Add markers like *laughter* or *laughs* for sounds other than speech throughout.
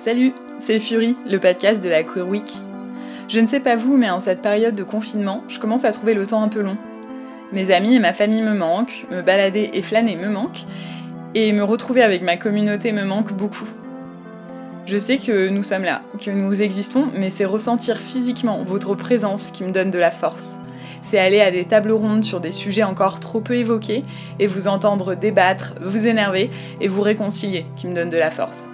Salut, c'est Fury, le podcast de la Queer Week. Je ne sais pas vous, mais en cette période de confinement, je commence à trouver le temps un peu long. Mes amis et ma famille me manquent, me balader et flâner me manquent, et me retrouver avec ma communauté me manque beaucoup. Je sais que nous sommes là, que nous existons, mais c'est ressentir physiquement votre présence qui me donne de la force. C'est aller à des tables rondes sur des sujets encore trop peu évoqués et vous entendre débattre, vous énerver et vous réconcilier qui me donne de la force.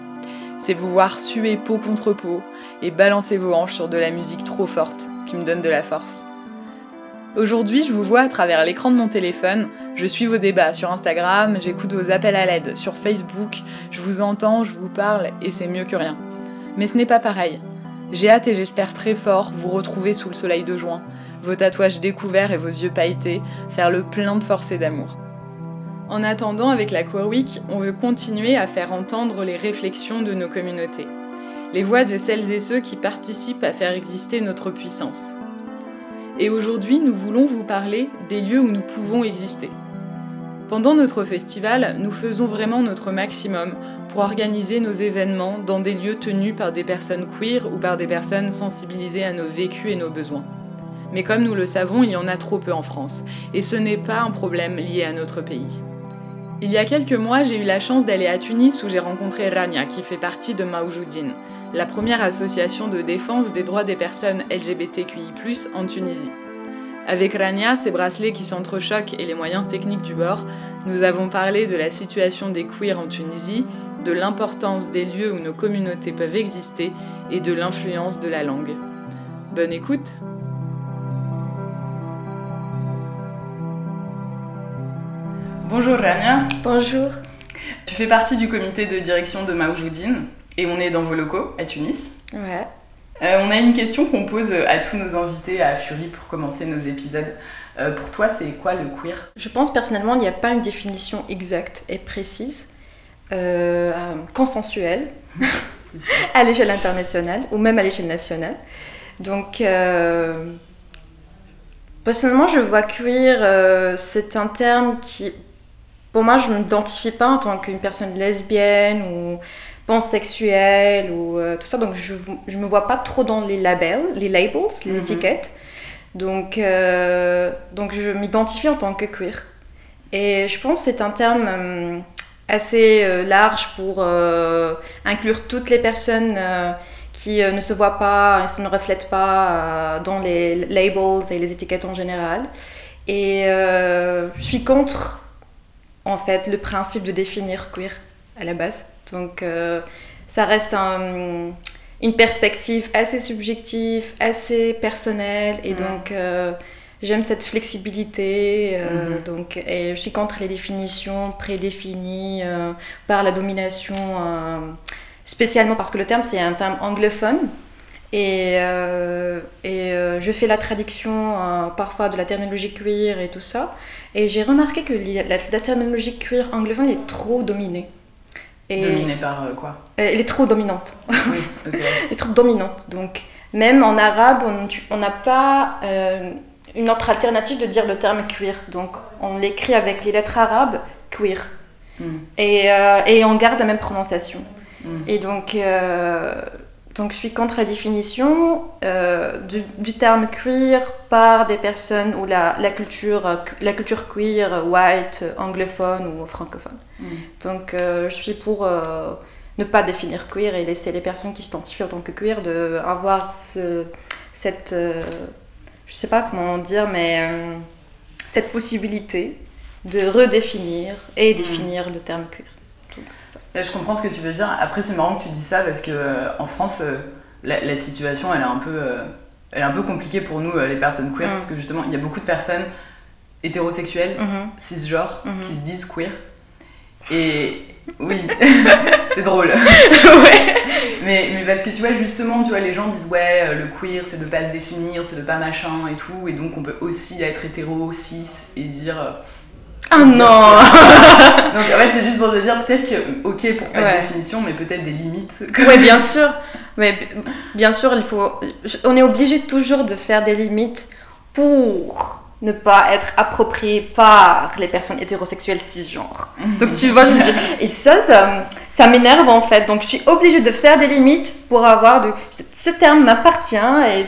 C'est vous voir suer peau contre peau et balancer vos hanches sur de la musique trop forte qui me donne de la force. Aujourd'hui, je vous vois à travers l'écran de mon téléphone, je suis vos débats sur Instagram, j'écoute vos appels à l'aide sur Facebook, je vous entends, je vous parle et c'est mieux que rien. Mais ce n'est pas pareil. J'ai hâte et j'espère très fort vous retrouver sous le soleil de juin, vos tatouages découverts et vos yeux pailletés, faire le plein de force et d'amour. En attendant, avec la Queer Week, on veut continuer à faire entendre les réflexions de nos communautés, les voix de celles et ceux qui participent à faire exister notre puissance. Et aujourd'hui, nous voulons vous parler des lieux où nous pouvons exister. Pendant notre festival, nous faisons vraiment notre maximum pour organiser nos événements dans des lieux tenus par des personnes queer ou par des personnes sensibilisées à nos vécus et nos besoins. Mais comme nous le savons, il y en a trop peu en France, et ce n'est pas un problème lié à notre pays. Il y a quelques mois, j'ai eu la chance d'aller à Tunis où j'ai rencontré Rania, qui fait partie de Maoujoudine, la première association de défense des droits des personnes LGBTQI, en Tunisie. Avec Rania, ses bracelets qui s'entrechoquent et les moyens techniques du bord, nous avons parlé de la situation des queers en Tunisie, de l'importance des lieux où nos communautés peuvent exister et de l'influence de la langue. Bonne écoute! Bonjour Rania. Bonjour. Tu fais partie du comité de direction de Maoujoudine et on est dans vos locaux à Tunis. Ouais. Euh, on a une question qu'on pose à tous nos invités à Fury pour commencer nos épisodes. Euh, pour toi, c'est quoi le queer? Je pense personnellement il n'y a pas une définition exacte et précise, euh, consensuelle, *laughs* à l'échelle internationale ou même à l'échelle nationale. Donc, personnellement, je vois queer, c'est un terme qui, pour moi, je ne m'identifie pas en tant qu'une personne lesbienne ou pansexuelle ou euh, tout ça. Donc, je ne me vois pas trop dans les labels, les labels, les mhm. étiquettes. Donc, euh, donc, je m'identifie en tant que queer. Et je pense que c'est un terme euh, assez large pour inclure toutes les personnes qui ne se voient pas et ne reflètent pas dans les labels et les étiquettes en général. Et je suis contre en fait le principe de définir queer à la base. Donc euh, ça reste une perspective assez subjective, assez personnelle et donc euh, j'aime cette flexibilité euh, mhm. donc, et je suis contre les définitions prédéfinies par la domination, spécialement parce que le terme c'est un terme anglophone et, et euh, je fais la traduction euh, parfois de la terminologie queer et tout ça. Et j'ai remarqué que la, terminologie queer anglophone est trop dominée. Et dominée par quoi? Elle est trop dominante. Oui, *laughs* elle est trop dominante. Donc, même en arabe, on n'a pas une autre alternative de dire le terme queer. Donc, on l'écrit avec les lettres arabes queer. Hmm. Et, et, on garde la même prononciation. Hmm. Et donc donc je suis contre la définition euh, du, terme queer par des personnes ou la, la, culture, la culture queer, white, anglophone ou francophone. Mm. Donc euh, je suis pour euh, ne pas définir queer et laisser les personnes qui s'identifient en tant que queer de avoir ce, cette, je sais pas comment dire, mais cette possibilité de redéfinir et mm. définir le terme queer. Je comprends ce que tu veux dire. Après, c'est marrant que tu dis ça parce que euh, en France, euh, la, situation, elle est un peu, euh, elle est un peu compliquée pour nous, les personnes queer, mm. parce que justement, il y a beaucoup de personnes hétérosexuelles, mm-hmm. cisgenres, mm-hmm. qui se disent queer. Et oui, *laughs* c'est drôle. *laughs* ouais. mais, mais parce que tu vois, justement, tu vois, les gens disent ouais, le queer, c'est de pas se définir, c'est de pas machin et tout, et donc on peut aussi être hétéro, cis et dire ah non Donc en fait, c'est juste pour te dire peut-être que, ok, pour pas de définition, mais peut-être des limites. Oui, bien sûr. Mais bien sûr, il faut. On est obligé toujours de faire des limites pour ne pas être approprié par les personnes hétérosexuelles cisgenres. Donc tu vois, je et ça, ça, m'énerve en fait. Donc je suis obligée de faire des limites pour avoir. Ce terme m'appartient et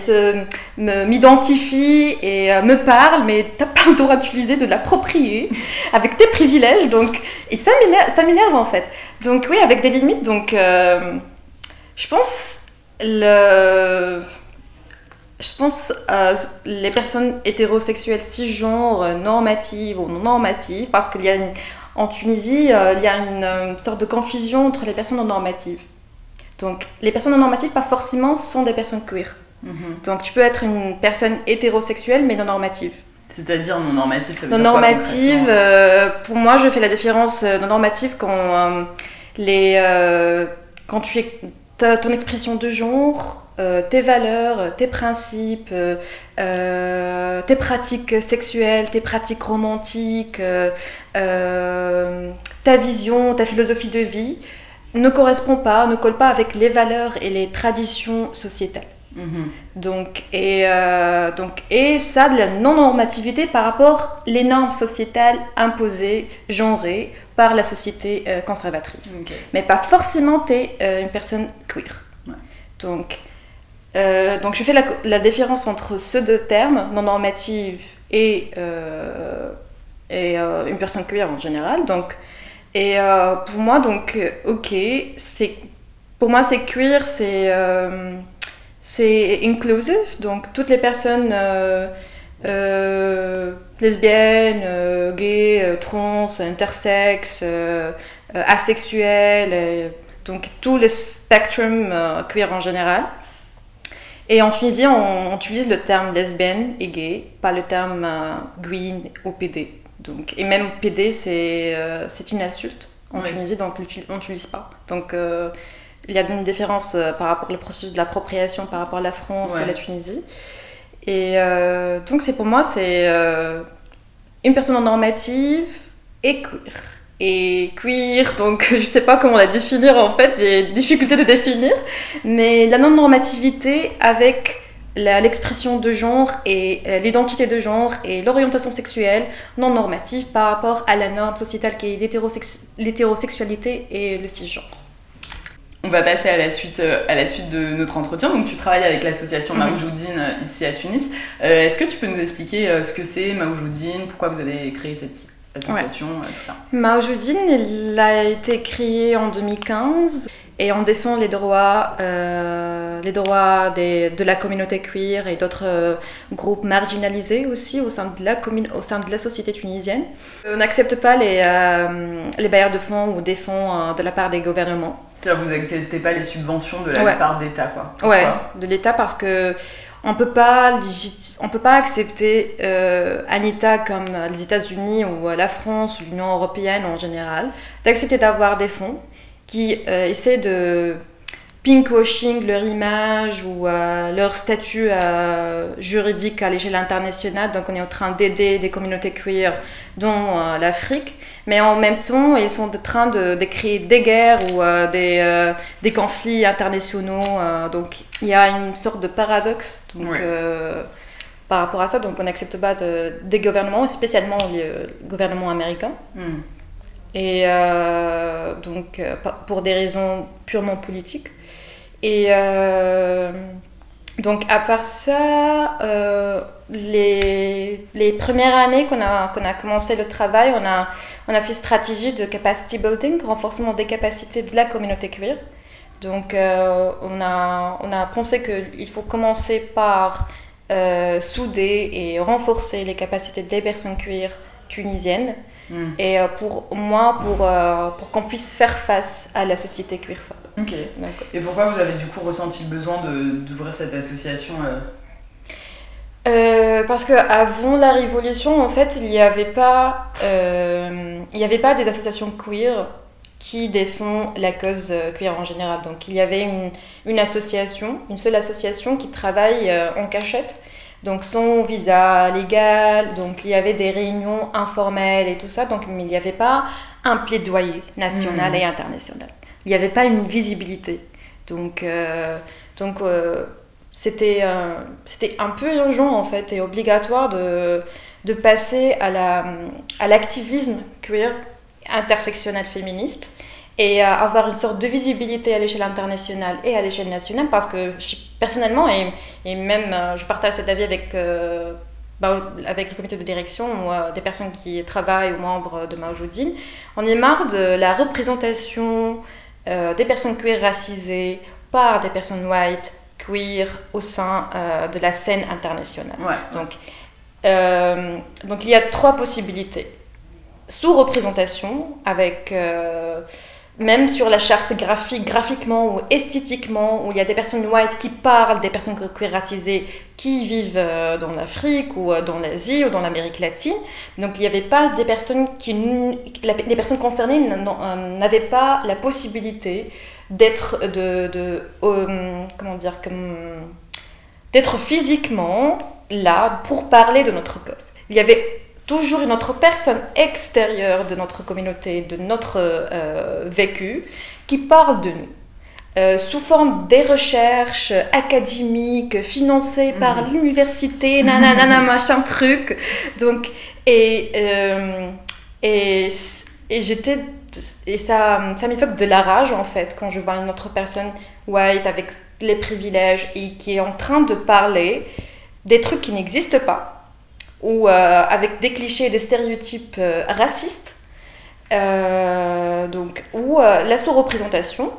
me, m'identifie et euh, me parle, mais t'as pas le droit d'utiliser, de l'approprier avec tes privilèges. Donc, et ça m'énerve, ça m'énerve en fait. Donc oui, avec des limites. Donc euh, je pense le je pense euh, les personnes hétérosexuelles cisgenres, euh, normatives ou non normatives, parce qu'il y a en Tunisie, euh, il y a une, sorte de confusion entre les personnes non normatives. Donc, les personnes non normatives, pas forcément, sont des personnes queer. Mhm. Donc, tu peux être une personne hétérosexuelle, mais non normative. C'est-à-dire non normative, ça veut Non normative, pour moi, je fais la différence non normative quand, les, quand tu es, ton expression de genre euh, tes valeurs, tes principes, euh, euh, tes pratiques sexuelles, tes pratiques romantiques, ta vision, ta philosophie de vie ne correspond pas, ne colle pas avec les valeurs et les traditions sociétales. Mhm. Donc, et, donc, et ça, de la non-normativité par rapport aux normes sociétales imposées, genrées par la société conservatrice. Mais pas forcément tu es une personne queer. Donc, euh, donc je fais la, différence entre ces deux termes, non normative et, euh, euh, une personne queer en général. Donc, et pour moi, donc, ok, c'est, pour moi, c'est queer, c'est, c'est inclusive, donc toutes les personnes lesbiennes, gays, trans, intersexes, asexuels, donc tout le spectrum queer en général. Et en Tunisie, on, utilise le terme lesbienne et gay, pas le terme euh, green ou PD. Donc, et même PD, c'est euh, une insulte en Tunisie, donc on n'utilise pas. Donc euh, il y a une différence par rapport au processus de l'appropriation par rapport à la France et la Tunisie. Et donc c'est pour moi, c'est une personne normative et queer et queer, donc *laughs* je sais pas comment la définir en fait, j'ai difficulté de définir, mais la non-normativité avec l'expression de genre et euh, l'identité de genre et l'orientation sexuelle non normative par rapport à la norme sociétale qui est l'hétérosexualité et le cisgenre. On va passer à la suite, euh, à la suite de notre entretien. Donc, tu travailles avec l'association mhm. Maoujoudine euh, ici à Tunis. Est-ce que tu peux nous expliquer ce que c'est Maoujoudine Pourquoi vous avez créé cette association, euh, tout ça. Maoujoudine, il a été créé en 2015 et on défend les droits, euh, les droits des, de la communauté queer et d'autres euh, groupes marginalisés aussi au sein de la, au sein de la société tunisienne. On n'accepte pas les, les bailleurs de fonds ou des fonds de la part des gouvernements. C'est-à-dire vous n'acceptez pas les subventions de la part d'État, quoi. Ouais, de l'État parce que on peut pas on peut pas accepter euh, un État comme les États-Unis ou la France ou l'Union européenne en général d'accepter d'avoir des fonds qui euh, essaient de pinkwashing leur image ou euh, leur statut juridique à l'échelle internationale. Donc on est en train d'aider des communautés queer, dont l'Afrique, mais en même temps ils sont en train de, créer des guerres ou des, des, conflits internationaux. donc il y a une sorte de paradoxe donc, euh, par rapport à ça, donc on n'accepte pas des gouvernements, spécialement le gouvernement américain. Hmm. Et euh, donc, euh, pour des raisons purement politiques. Et donc, à part ça, les, les, premières années qu'on a, qu'on a commencé le travail, on a, on a fait une stratégie de capacity building, renforcement des capacités de la communauté queer. Donc, euh, on, a, on a pensé qu'il faut commencer par euh, souder et renforcer les capacités des personnes queer tunisiennes. Hmm. Et euh, pour moi, pour, pour qu'on puisse faire face à la société queerphobe. Ok. Et pourquoi vous avez du coup ressenti le besoin d'ouvrir cette association parce qu'avant la Révolution, en fait, il n'y avait, pas, il y avait pas des associations queer qui défend la cause euh, queer en général. Donc il y avait une, une association, une seule association qui travaille euh, en cachette, donc sans visa légal, donc il y avait des réunions informelles et tout ça, donc, mais il n'y avait pas un plaidoyer national hmm. et international. Il n'y avait pas une visibilité. Donc, euh, donc c'était c'était un peu urgent en fait et obligatoire de de passer à l'activisme queer intersectionnel féministe et avoir une sorte de visibilité à l'échelle internationale et à l'échelle nationale parce que personnellement, et, et, même je partage cet avis avec bah, avec le comité de direction ou euh, des personnes qui travaillent ou membres de Maojoudine, on est marre de la représentation euh, des personnes queer racisées par des personnes white queer au sein euh, de la scène internationale. Donc, donc il y a trois possibilités. Sous-représentation avec même sur la charte graphique, graphiquement ou esthétiquement, où il y a des personnes white qui parlent des personnes queer racisées qui vivent euh, dans l'Afrique ou euh, dans l'Asie ou dans l'Amérique latine. Donc il n'y avait pas des personnes qui, les personnes concernées euh, n'avaient pas la possibilité d'être de, physiquement là pour parler de notre cause. Il y avait toujours une autre personne extérieure de notre communauté, de notre euh, vécu, qui parle de nous. Euh, sous forme des recherches académiques financées par mhm. l'université, nanana, *laughs* machin truc. Donc, et, euh, et, et j'étais. Et ça, ça m'évoque de la rage en fait quand je vois une autre personne white avec les privilèges et qui est en train de parler des trucs qui n'existent pas ou euh, avec des clichés et des stéréotypes euh, racistes, euh, donc, ou la sous-représentation,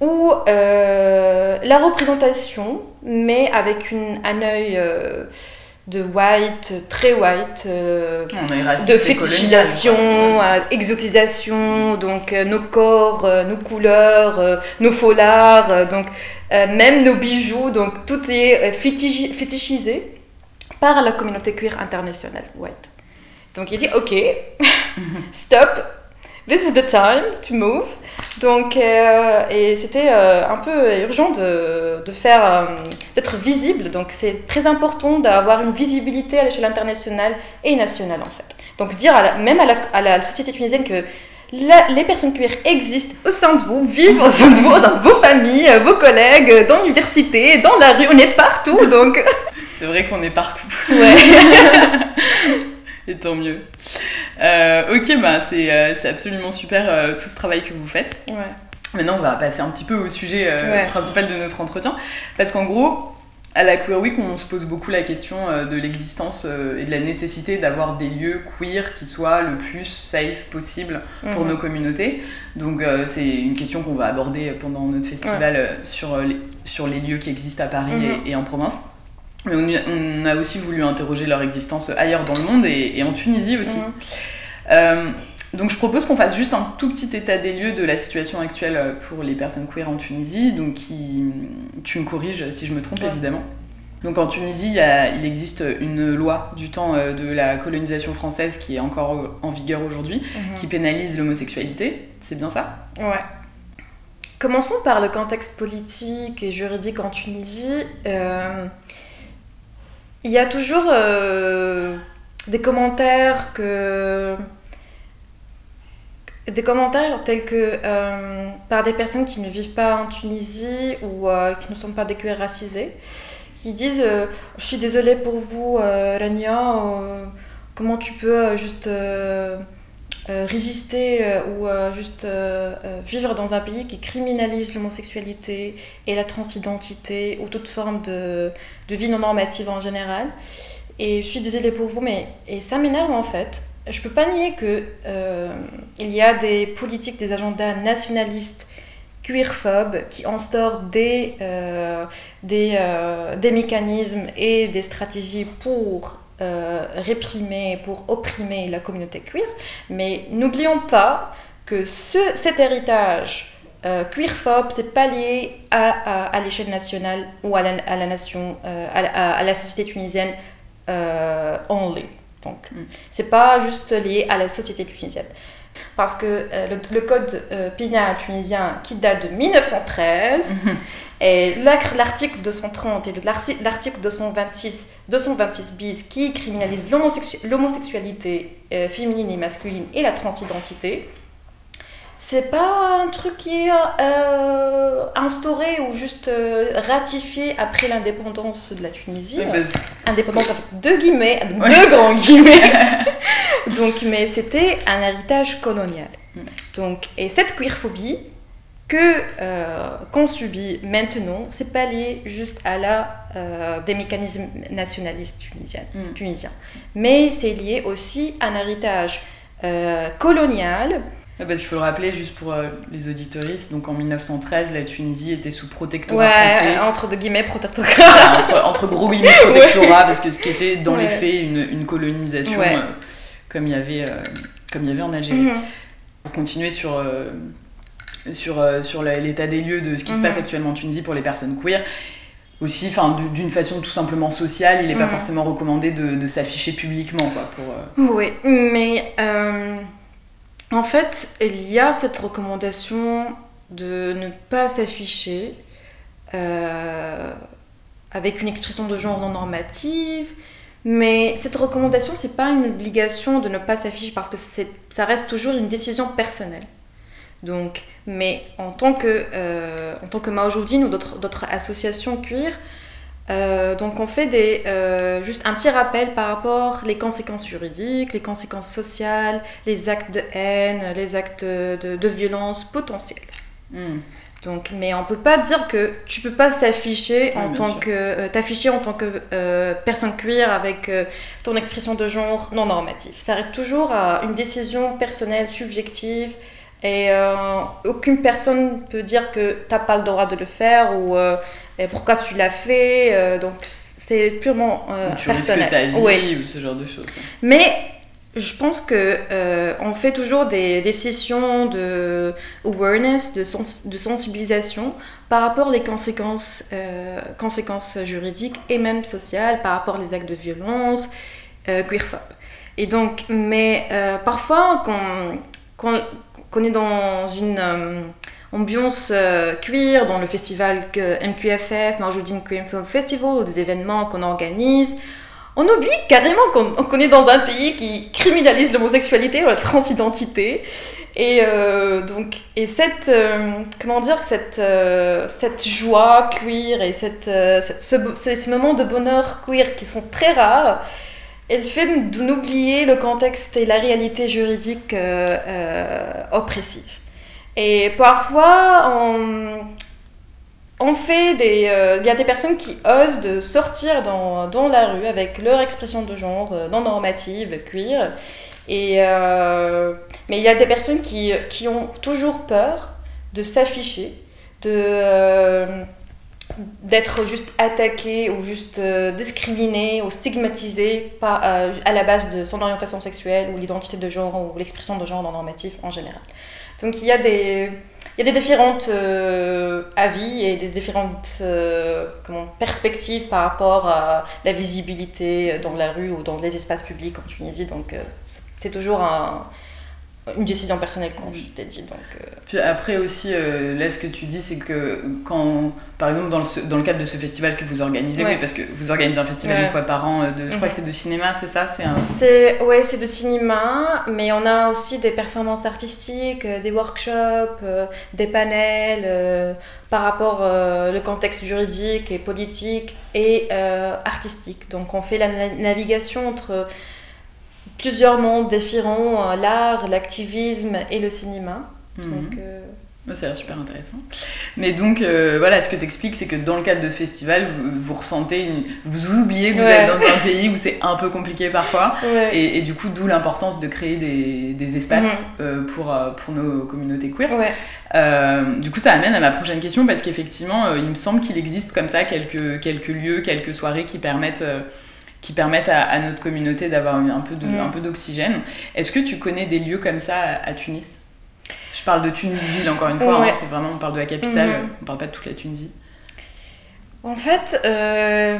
ou la représentation, mais avec une, un œil de white, très white, de fétichisation, exotisation, donc nos corps, nos couleurs, nos foulards, donc même nos bijoux, donc tout est fétichisé par la communauté queer internationale white. Donc il dit ok, *laughs* stop, this is the time to move. Donc euh, et c'était euh, un peu urgent de, de faire euh, d'être visible. Donc c'est très important d'avoir une visibilité à l'échelle internationale et nationale en fait. Donc dire même à la, à la, société tunisienne que les personnes queer existent au sein de vous, vivent au sein de vous, dans vos familles, vos collègues, dans l'université, dans la rue, on est partout donc. *laughs* C'est vrai qu'on est partout. Ouais. *laughs* Et tant mieux. Euh, ok, bah c'est euh, absolument super euh, tout ce travail que vous faites. Ouais. Maintenant, on va passer un petit peu au sujet principal de notre entretien. Parce qu'en gros, à la Queer Week, on se pose beaucoup la question de l'existence et de la nécessité d'avoir des lieux queer qui soient le plus safe possible pour mhm. nos communautés. Donc, c'est une question qu'on va aborder pendant notre festival sur, les, sur les lieux qui existent à Paris mhm. et en province. Mais on, a aussi voulu interroger leur existence ailleurs dans le monde et, en Tunisie aussi. Euh, donc je propose qu'on fasse juste un tout petit état des lieux de la situation actuelle pour les personnes queer en Tunisie. Donc qui, tu me corriges si je me trompe évidemment. Donc en Tunisie, il, existe une loi du temps euh, de la colonisation française qui est encore en vigueur aujourd'hui, mhm. qui pénalise l'homosexualité. C'est bien ça? Ouais. Commençons par le contexte politique et juridique en Tunisie. Euh, il y a toujours euh, des commentaires que des commentaires tels que euh, par des personnes qui ne vivent pas en Tunisie ou euh, qui ne sont pas des cuir racisés, qui disent Je suis désolée pour vous, Rania, comment tu peux juste euh, résister euh, ou euh, juste vivre dans un pays qui criminalise l'homosexualité et la transidentité ou toute forme de, de, vie non normative en général. Et je suis désolée pour vous, mais et ça m'énerve en fait. Je peux pas nier que il y a des politiques, des agendas nationalistes queerphobes qui instaurent des, des, des mécanismes et des stratégies pour euh, réprimer, pour opprimer la communauté queer. Mais n'oublions pas que ce, cet héritage euh, queerphobe, c'est pas lié à, à, l'échelle nationale ou à la, à la nation, euh, à, à, la société tunisienne euh, only. Donc, mm. c'est pas juste lié à la société tunisienne. Parce que le, code pénal tunisien qui date de 1913 Et l'article 230 et l'article 226, 226 bis qui criminalise l'homosexualité euh, féminine et masculine et la transidentité c'est pas un truc qui est euh, instauré ou juste euh, ratifié après l'indépendance de la Tunisie. Indépendance avec deux guillemets, deux grands guillemets. *laughs* Donc, mais c'était un héritage colonial. Mm. Donc, et cette queerphobie que euh, qu'on subit maintenant, c'est pas lié juste à la des mécanismes nationalistes tunisiens, mm. tunisiens. mais c'est lié aussi à un héritage colonial parce qu'il faut le rappeler, juste pour euh, les auditoristes, donc en 1913, la Tunisie était sous protectorat ouais, entre deux guillemets protectorat. entre, gros guillemets *laughs* protectorat, parce que ce qui était dans les faits une, une colonisation, euh, comme, il y avait, euh, comme il y avait en Algérie. Mhm. Pour continuer sur, sur, sur l'état des lieux de ce qui se passe mhm. actuellement en Tunisie pour les personnes queer, aussi, enfin, d'une façon tout simplement sociale, il n'est pas mhm. forcément recommandé de, de s'afficher publiquement, quoi, pour... Oui, mais... En fait, il y a cette recommandation de ne pas s'afficher euh, avec une expression de genre non normative, mais cette recommandation, c'est pas une obligation de ne pas s'afficher parce que ça reste toujours une décision personnelle. Donc, mais en tant que, euh, que ou d'autres associations queer, euh, donc on fait des, euh, juste un petit rappel par rapport les conséquences juridiques, les conséquences sociales, les actes de haine, les actes de, violence potentiels. Hmm. Donc, mais on peut pas dire que tu peux pas t'afficher en, tant que euh, t'afficher en tant que personne queer avec ton expression de genre non normative. Ça reste toujours à une décision personnelle, subjective, et aucune personne peut dire que t'as pas le droit de le faire ou pourquoi tu l'as fait. Euh, donc c'est purement euh, tu personnel. Ta vie ou ce genre de choses. Mais je pense que euh, on fait toujours des, des, sessions de awareness, de, de sensibilisation par rapport aux conséquences, conséquences juridiques et même sociales, par rapport aux actes de violence, queerphobe. Et donc, mais parfois, quand, on est dans une ambiance euh, queer dans le festival MQFF, Marjoudine Queer Film Festival, ou des événements qu'on organise. On oublie carrément qu'on est dans un pays qui criminalise l'homosexualité ou la transidentité. Et euh, donc, et cette, euh, comment dire, cette, cette joie queer et cette, ces moments de bonheur queer qui sont très rares, elle fait de nous oublier le contexte et la réalité juridique oppressive. Et parfois, on, fait des. Euh, il y a des personnes qui osent de sortir dans, dans la rue avec leur expression de genre euh, non normative, queer. Et, euh, mais il y a des personnes qui, qui ont toujours peur de s'afficher, de d'être juste attaqué ou juste discriminé ou stigmatisé par, à la base de son orientation sexuelle ou l'identité de genre ou l'expression de genre non normatif en général. Donc il y a des, il y a des différentes euh, avis et des différentes euh, comment, perspectives par rapport à la visibilité dans la rue ou dans les espaces publics en Tunisie. Donc euh, c'est toujours un, une décision personnelle, comme je t'ai dit. Donc, euh. Puis après aussi, euh, là, ce que tu dis, c'est que quand, par exemple, dans le, dans le cadre de ce festival que vous organisez, oui, parce que vous organisez un festival une fois par an, euh, de, je crois que c'est de cinéma, c'est ça c'est un... c'est, Ouais, c'est de cinéma, mais on a aussi des performances artistiques, des workshops, des panels par rapport au contexte juridique et politique et artistique. Donc on fait la navigation entre plusieurs mondes différents, euh, l'art, l'activisme et le cinéma. Mhm. Donc, euh, Ça a l'air super intéressant. Mais donc, euh, voilà, ce que tu expliques, c'est que dans le cadre de ce festival, vous, vous ressentez, vous oubliez que vous êtes dans un pays où c'est un peu compliqué parfois. Et, du coup, d'où l'importance de créer des, des espaces mhm. pour, pour nos communautés queer. du coup, ça amène à ma prochaine question parce qu'effectivement, il me semble qu'il existe comme ça quelques, quelques lieux, quelques soirées qui permettent qui permettent à, notre communauté d'avoir un peu de, peu d'oxygène. Est-ce que tu connais des lieux comme ça à, Tunis? Je parle de Tunis-Ville encore une fois, hein, c'est vraiment on parle de la capitale, mhm. on parle pas de toute la Tunisie. En fait, euh,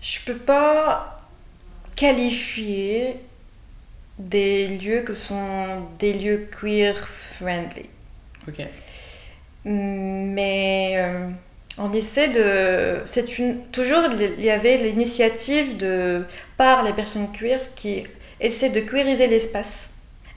je peux pas qualifier des lieux que sont des lieux queer friendly. Ok. Mais euh, on essaie de. C'est une. Toujours, il y avait l'initiative de par les personnes queer qui essaient de queeriser l'espace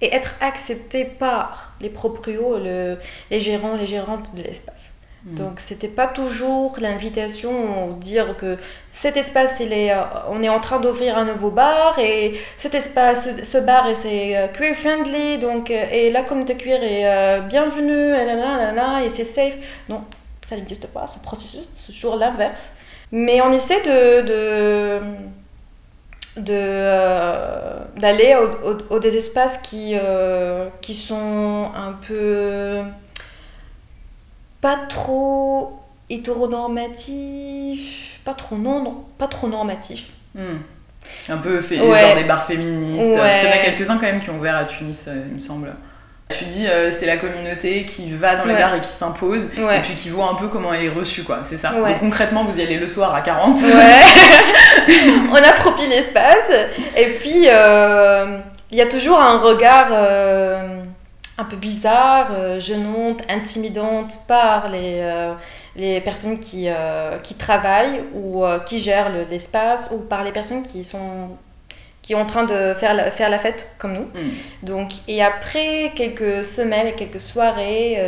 et être accepté par les proprios, le, les gérants, les gérantes de l'espace. Hmm. Donc c'était pas toujours l'invitation dire que cet espace il est, euh, on est en train d'ouvrir un nouveau bar et cet espace, ce bar c'est euh, queer friendly donc euh, et la communauté queer est bienvenue et, et c'est safe. Non, ça n'existe pas ce processus, c'est toujours l'inverse. Mais on essaie de, de d'aller au, des espaces qui, qui sont un peu pas trop hétéronormatif, pas trop non, non, pas trop normatif. Hmm. Un peu fait, genre des bars féministes. Parce qu'il y en a quelques-uns quand même qui ont ouvert à Tunis, euh, il me semble. Tu dis euh, c'est la communauté qui va dans les bars et qui s'impose et puis qui voit un peu comment elle est reçue quoi, c'est ça. Donc concrètement vous y allez le soir à 40. *laughs* On approprie l'espace et puis euh, il y a toujours un regard un peu bizarre, euh, gênante, intimidante par les, euh, les personnes qui, euh, qui travaillent ou qui gèrent l'espace ou par les personnes qui sont qui sont en train de faire la, faire la fête comme nous. Hmm. Donc, et après quelques semaines et quelques soirées,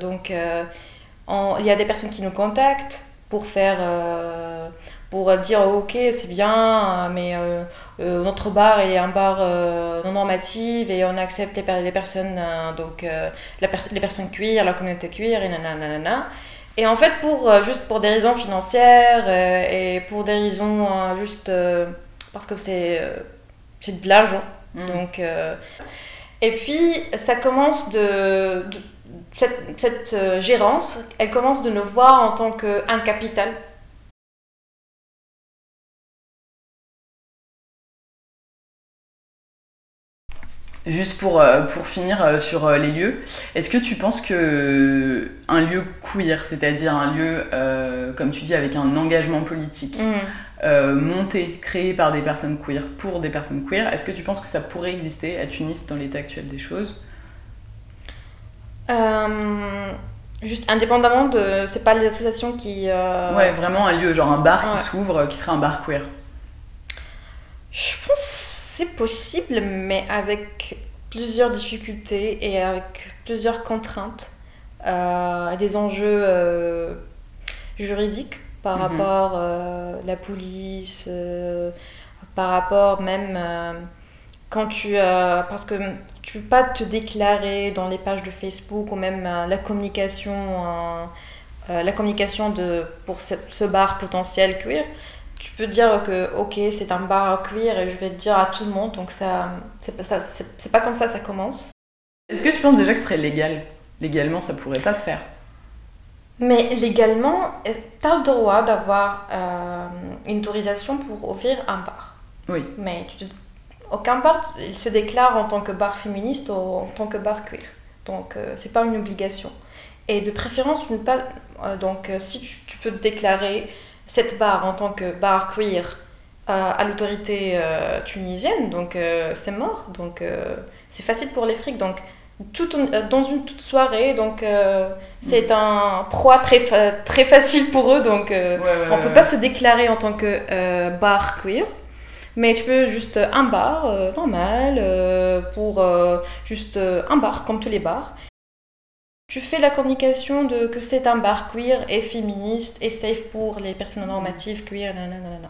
donc, il y a des personnes qui nous contactent pour faire pour dire ok c'est bien mais euh, notre bar est un bar euh, non normatif et on accepte les, les personnes, euh, donc la les personnes cuir, la communauté cuir et nanana. Et en fait, pour, juste pour des raisons financières et pour des raisons juste parce que c'est de l'argent. Mm. Donc, et puis, ça commence de, de cette, cette gérance, elle commence de nous voir en tant qu'un capital Juste pour, euh, pour finir euh, sur euh, les lieux, est-ce que tu penses que un lieu queer, c'est-à-dire un lieu, comme tu dis, avec un engagement politique, mm. monté, créé par des personnes queer, pour des personnes queer, est-ce que tu penses que ça pourrait exister à Tunis dans l'état actuel des choses? Juste indépendamment de. C'est pas les associations qui. Ouais, vraiment un lieu, genre un bar qui s'ouvre, qui serait un bar queer. Je pense c'est possible, mais avec plusieurs difficultés et avec plusieurs contraintes, euh, des enjeux euh, juridiques par mhm. rapport à euh, la police, par rapport même quand tu... parce que tu peux pas te déclarer dans les pages de Facebook ou même la communication... la communication de, pour ce, ce bar potentiel queer, tu peux dire que ok c'est un bar à cuir et je vais te dire à tout le monde donc ça c'est pas ça c'est pas comme ça ça commence. Est-ce que tu penses déjà que ce serait légal? Légalement ça pourrait pas se faire. Mais légalement tu as le droit d'avoir euh, une autorisation pour ouvrir un bar. Oui. Mais aucun bar il se déclare en tant que bar féministe ou en tant que bar cuir donc euh, c'est pas une obligation. Et de préférence une pas euh, donc si tu, tu peux te déclarer cette barre en tant que bar queer euh, à l'autorité euh, tunisienne, donc euh, c'est mort, donc c'est facile pour les frics. Donc tout, dans une toute soirée, donc c'est mm. un proie très, très facile pour eux, donc on ne peut pas se déclarer en tant que bar queer. Mais tu peux juste un bar normal pour juste un bar comme tous les bars tu fais la communication de que c'est un bar queer et féministe et safe pour les personnes normatives queer, nanana.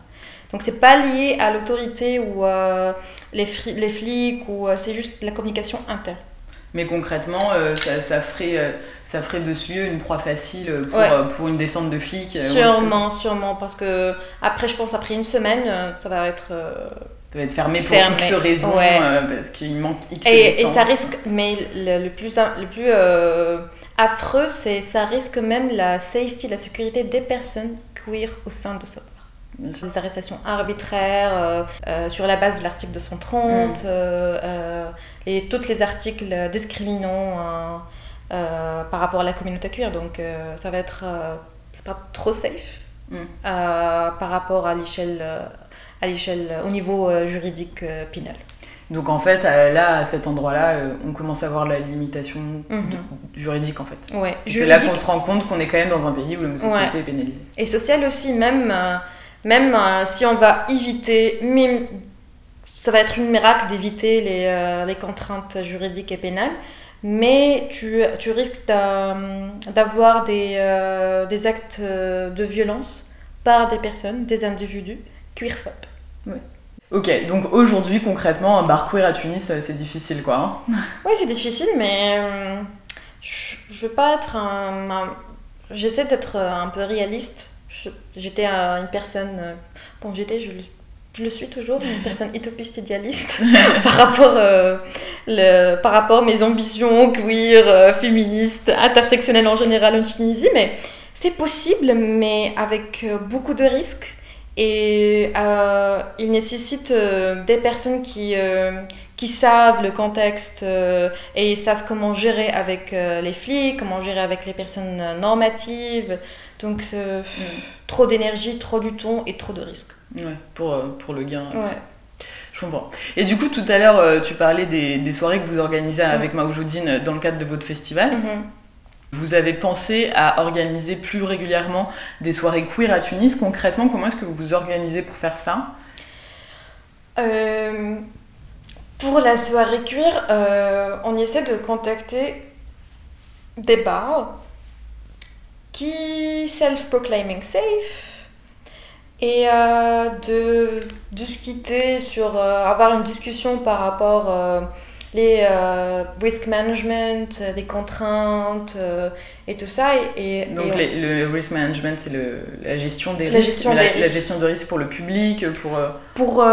Donc c'est pas lié à l'autorité ou euh, les, les, flics ou euh, c'est juste la communication interne. Mais concrètement, euh, ça, ça, ferait, ça ferait de ce lieu une proie facile pour, pour une descente de flics Sûrement, sûrement, parce que après, je pense, après une semaine, ça va être ça va être fermé pour X raisons euh, parce qu'il manque X et, et ça risque mais le, le plus le plus euh, affreux c'est ça risque même la safety la sécurité des personnes queer au sein de ce bar. Des arrestations arbitraires euh, sur la base de l'article 230 mm. et tous les articles discriminants par rapport à la communauté queer. Donc ça va être c'est pas trop safe mm. par rapport à l'échelle à l'échelle, euh, au niveau euh, juridique euh, pénal. Donc en fait, là, à cet endroit-là, on commence à voir la limitation mhm. juridique en fait. Ouais, c'est là qu'on se rend compte qu'on est quand même dans un pays où l'homosexualité est pénalisée. Et sociale aussi, même, même si on va éviter, même ça va être une miracle d'éviter les, les, contraintes juridiques et pénales, mais tu, tu risques d'avoir des, des actes de violence par des personnes, des individus queerphobes. Ok, donc aujourd'hui, concrètement, un bar queer à Tunis, euh, c'est difficile, quoi. Hein *laughs* oui, c'est difficile, mais euh, je, veux pas être un. J'essaie d'être un peu réaliste. J'étais une personne. Bon, j'étais, je, je, le suis toujours, une personne utopiste idéaliste *laughs* par, rapport, euh, le, par rapport à mes ambitions queer, féministes, intersectionnelles en général en Tunisie, mais c'est possible, mais avec beaucoup de risques et euh, il nécessite euh, des personnes qui, euh, qui savent le contexte et savent comment gérer avec les flics, comment gérer avec les personnes normatives. Donc, trop d'énergie, trop du temps et trop de risques. Ouais, pour, pour le gain. Ouais. Je comprends. Et du coup, tout à l'heure, tu parlais des, des, soirées que vous organisez avec Maoujoudine dans le cadre de votre festival. Mm-hmm. Vous avez pensé à organiser plus régulièrement des soirées queer à Tunis. Concrètement, comment est-ce que vous vous organisez pour faire ça? Euh, Pour la soirée queer, euh, on essaie de contacter des bars qui self-proclaiming safe et euh, de discuter sur avoir une discussion par rapport les euh, risk management, les contraintes euh, et tout ça. Et, Donc le risk management, c'est la gestion des risques, gestion la, la, gestion de risques pour le public, pour... Euh, pour,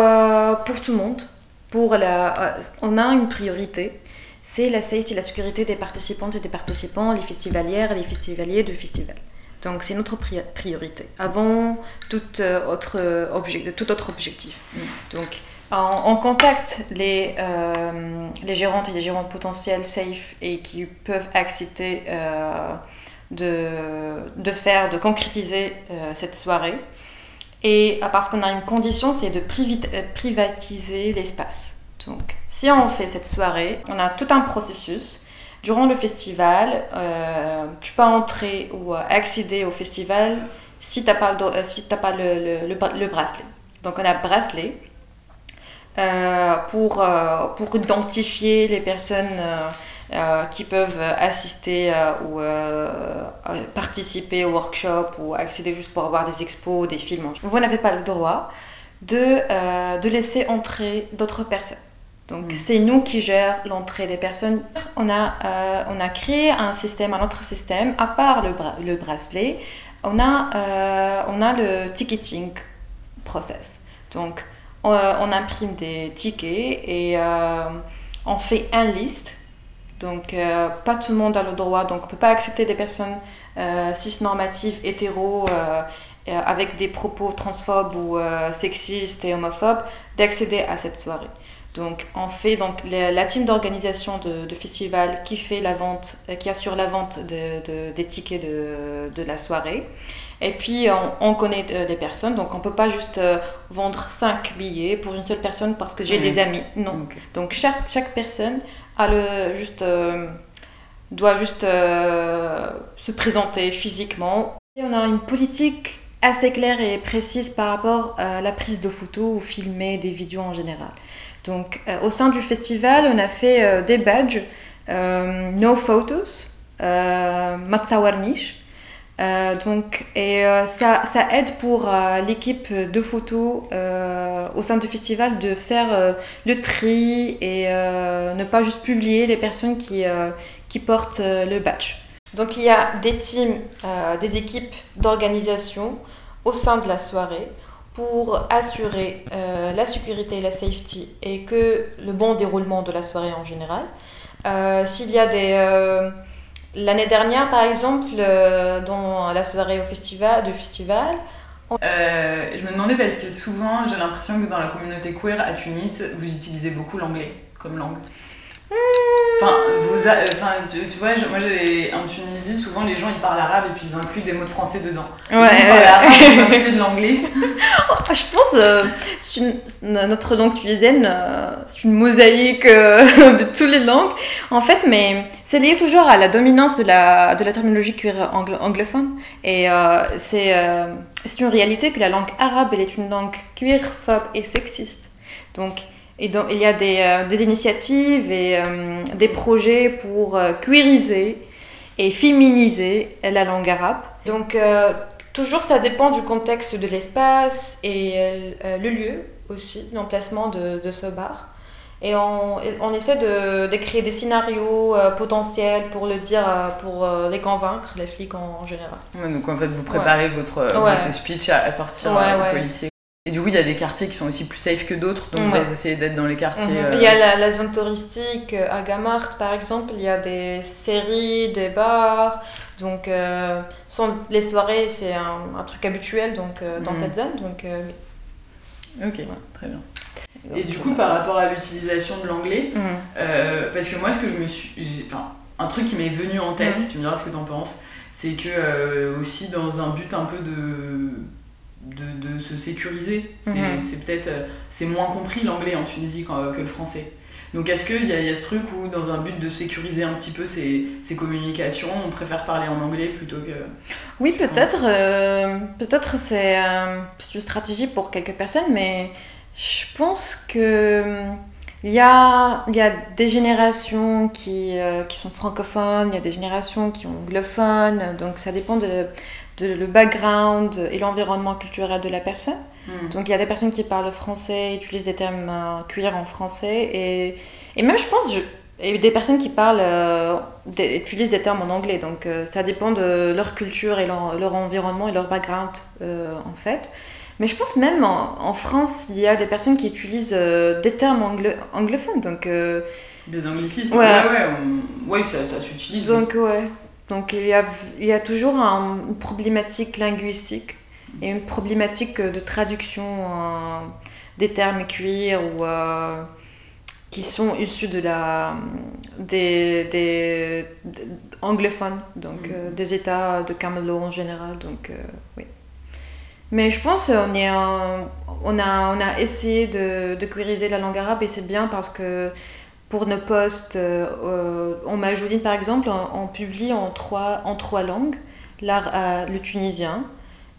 pour tout le monde. Pour la, on a une priorité, c'est la safety, la sécurité des participantes et des participants, les festivalières et les festivaliers de festival. Donc c'est notre priorité, avant tout autre, objet, tout autre objectif. Mm. Donc on, contacte les, euh, les gérantes et les gérants potentiels safe et qui peuvent accepter euh, de, de, faire, de concrétiser euh, cette soirée. Et parce qu'on a une condition, c'est de privatiser l'espace. Donc, si on fait cette soirée, on a tout un processus. Durant le festival, tu peux entrer ou accéder au festival si tu n'as pas, le, si pas le, le bracelet. Donc, on a bracelet pour, euh, pour identifier les personnes euh, qui peuvent assister ou participer au workshop ou accéder juste pour avoir des expos, des films. Vous n'avez pas le droit de, de laisser entrer d'autres personnes. Donc mm. c'est nous qui gérons l'entrée des personnes. On a, on a créé un système, un autre système, à part le, le bracelet, on a, on a le ticketing process. Donc euh, on, imprime des tickets et euh, on fait un liste. Donc, euh, pas tout le monde a le droit. Donc, on ne peut pas accepter des personnes cisnormatives, hétéros, avec des propos transphobes ou sexistes et homophobes, d'accéder à cette soirée. Donc, on fait donc la, team d'organisation de, festival qui fait la vente, qui assure la vente des tickets de la soirée. Et puis, on, connaît euh, des personnes, donc on ne peut pas juste euh, vendre 5 billets pour une seule personne parce que j'ai des amis. Non. Donc, chaque, chaque personne a le, juste, euh, doit juste se présenter physiquement. Et on a une politique assez claire et précise par rapport à la prise de photos ou filmer des vidéos en général. Donc, au sein du festival, on a fait des badges, no photos, euh, niche euh, donc, et euh, ça, ça, aide pour euh, l'équipe de photos au sein du festival de faire le tri et ne pas juste publier les personnes qui, qui portent le badge. Donc il y a des teams, des équipes d'organisation au sein de la soirée pour assurer la sécurité et la safety et que le bon déroulement de la soirée en général. S'il y a des L'année dernière, par exemple, euh, dans la soirée au festival, de festival, euh, je me demandais parce que souvent, j'ai l'impression que dans la communauté queer à Tunis, vous utilisez beaucoup l'anglais comme langue. Enfin, vous enfin, tu, vois, moi j'ai en Tunisie, souvent les gens ils parlent arabe et puis ils incluent des mots de français dedans. Ouais, ils parlent arabe, ils incluent de l'anglais. *laughs* *laughs* je pense euh, c'est une, notre langue tunisienne, euh, c'est une mosaïque euh, *laughs* de toutes les langues. En fait, mais c'est lié toujours à la dominance de la, de la terminologie queer anglophone. Et c'est une réalité que la langue arabe elle est une langue queer, phobe et sexiste. Donc Et donc, il y a des, des initiatives et des projets pour queeriser et féminiser la langue arabe. Donc, toujours, ça dépend du contexte de l'espace et le lieu aussi, l'emplacement de, de, ce bar. Et on, on essaie de, de, créer des scénarios euh, potentiels pour le dire, euh, pour euh, les convaincre, les flics en, général. donc en fait, vous préparez votre, votre, speech à, sortir aux policiers. Et du coup, il y a des quartiers qui sont aussi plus safe que d'autres, donc vous essayez d'être dans les quartiers. Mhm. Il y a la, la, zone touristique à Gamart, par exemple, il y a des séries, des bars. Donc, sont, les soirées, c'est un, un, truc habituel donc, dans mhm. cette zone. Donc, Ok, très bien. Et du coup, par rapport à l'utilisation de l'anglais, mm. euh, parce que moi, ce que je me suis. Enfin, un truc qui m'est venu en tête, mm. si tu me diras ce que tu en penses, c'est que euh, aussi dans un but un peu de. De, de se sécuriser. C'est mm-hmm. peut-être euh, c'est moins compris l'anglais en Tunisie que le français. Donc est-ce qu'il y, y, a ce truc où dans un but de sécuriser un petit peu ces, ces communications, on préfère parler en anglais plutôt que... Oui, peut-être. peut-être c'est une stratégie pour quelques personnes, mais je pense que il y a, il y a des générations qui, euh, qui sont francophones, il y a des générations qui sont anglophones, donc ça dépend de, de le background et l'environnement culturel de la personne. Hmm. Donc il y a des personnes qui parlent français, utilisent des termes euh, cuir en français, et, et même je pense, y a des personnes qui parlent, euh, utilisent des termes en anglais, donc ça dépend de leur culture et leur, leur environnement et leur background en fait. Mais je pense même en, France, il y a des personnes qui utilisent euh, des termes anglophones. Donc, euh, des anglicismes Ouais, ouais, ouais ça, ça s'utilise. Donc, ouais. Donc, il y a, il y a toujours une problématique linguistique et une problématique de traduction euh, des termes cuir ou qui sont issus de la, des, des, anglophones, donc mm. des États de Camelot en général. Donc, oui. Mais je pense qu'on est on a, on a essayé de, de queeriser la langue arabe et c'est bien parce que pour nos postes, euh, en Majoudine par exemple, on, publie en trois, en trois langues, euh, le tunisien,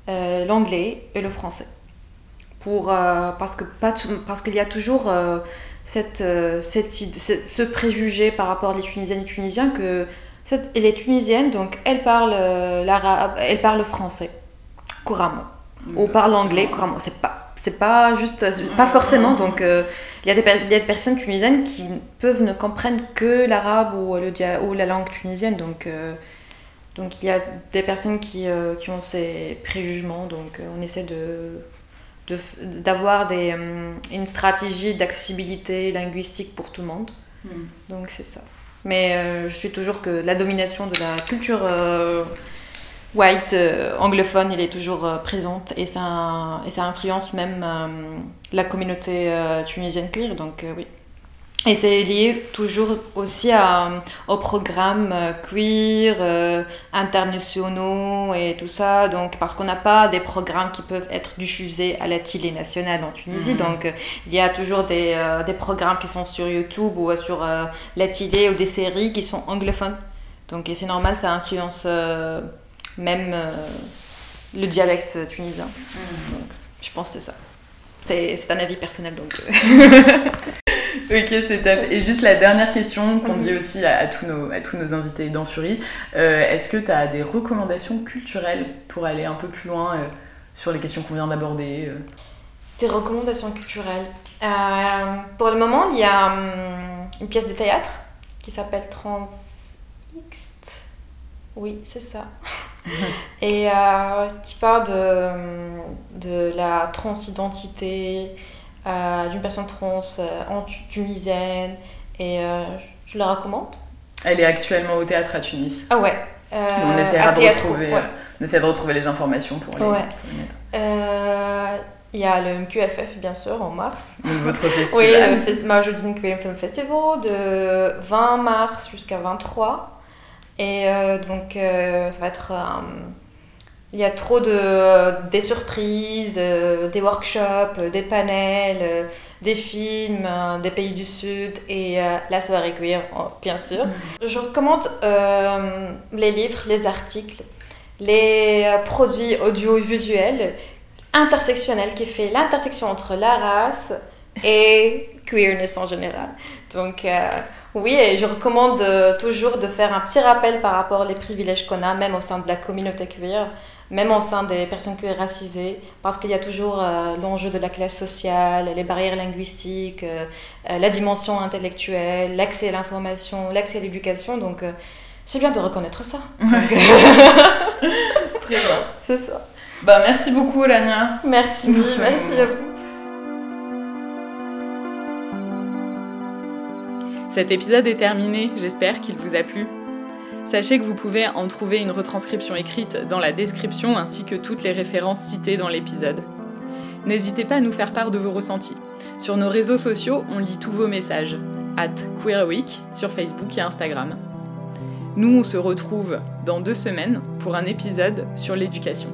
euh, l'anglais et le français. Pour, euh, parce qu'il parce qu'il y a toujours cette, cette, ce préjugé par rapport aux Tunisiennes et Tunisiens que cette, elle est tunisienne, donc elle parle l'arabe, elle parle français couramment ou parle anglais couramment. C'est pas c'est pas juste pas forcément donc euh, il y, a des, y a des personnes tunisiennes qui peuvent ne comprendre que l'arabe ou le ou la langue tunisienne donc euh, donc il y a des personnes qui, euh, qui ont ces préjugements donc on essaie de d'avoir des une stratégie d'accessibilité linguistique pour tout le monde. Hmm. donc c'est ça. Mais je suis toujours que la domination de la culture white euh, anglophone, il est toujours euh, présente et ça, et ça influence même euh, la communauté tunisienne queer, donc oui. Et c'est lié toujours aussi à, aux programmes queer, internationaux et tout ça, donc parce qu'on n'a pas des programmes qui peuvent être diffusés à la télé nationale en Tunisie, mhm. donc il y a toujours des, des, programmes qui sont sur YouTube ou sur la télé ou des séries qui sont anglophones. Donc c'est normal, ça influence même euh, le dialecte tunisien. Mm. je pense que c'est ça. C'est un avis personnel donc. Euh. *laughs* ok, c'est top. Et juste la dernière question qu'on dit mm. aussi à, tous nos, à tous nos invités dans Fury euh, est-ce que tu as des recommandations culturelles pour aller un peu plus loin sur les questions qu'on vient d'aborder Des recommandations culturelles Pour le moment, il y a hum, une pièce de théâtre qui s'appelle Trans X oui, c'est ça. *laughs* *laughs* et euh, qui parle de, de la transidentité euh, d'une personne trans euh, en tunisienne. Et je la recommande. Elle est actuellement au théâtre à Tunis. Ah ouais. on, essaiera de retrouver, on essaie de retrouver les informations pour les, ouais. mettre. Il y a le MQFF, bien sûr, en mars. Votre *laughs* festival. oui, le Queer Film Festival de 20 mars jusqu'à 23. Et euh, donc, euh, ça va être. Euh, il y a trop de des surprises, des workshops, des panels, des films des pays du Sud et la soirée queer, oh, bien sûr. Je recommande les livres, les articles, les produits audiovisuels intersectionnels qui fait l'intersection entre la race et queerness en général. Donc oui, et je recommande toujours de faire un petit rappel par rapport aux privilèges qu'on a, même au sein de la communauté queer même au sein des personnes queer racisées, parce qu'il y a toujours euh, l'enjeu de la classe sociale, les barrières linguistiques, euh, euh, la dimension intellectuelle, l'accès à l'information, l'accès à l'éducation. Donc, c'est bien de reconnaître ça. *laughs* *laughs* Très bien. C'est ça. Bah, merci beaucoup, Lania. Merci, merci à vous. Cet épisode est terminé, j'espère qu'il vous a plu. Sachez que vous pouvez en trouver une retranscription écrite dans la description ainsi que toutes les références citées dans l'épisode. N'hésitez pas à nous faire part de vos ressentis. Sur nos réseaux sociaux, on lit tous vos messages. At Week sur Facebook et Instagram. Nous, on se retrouve dans deux semaines pour un épisode sur l'éducation.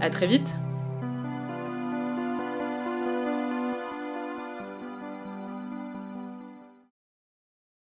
À très vite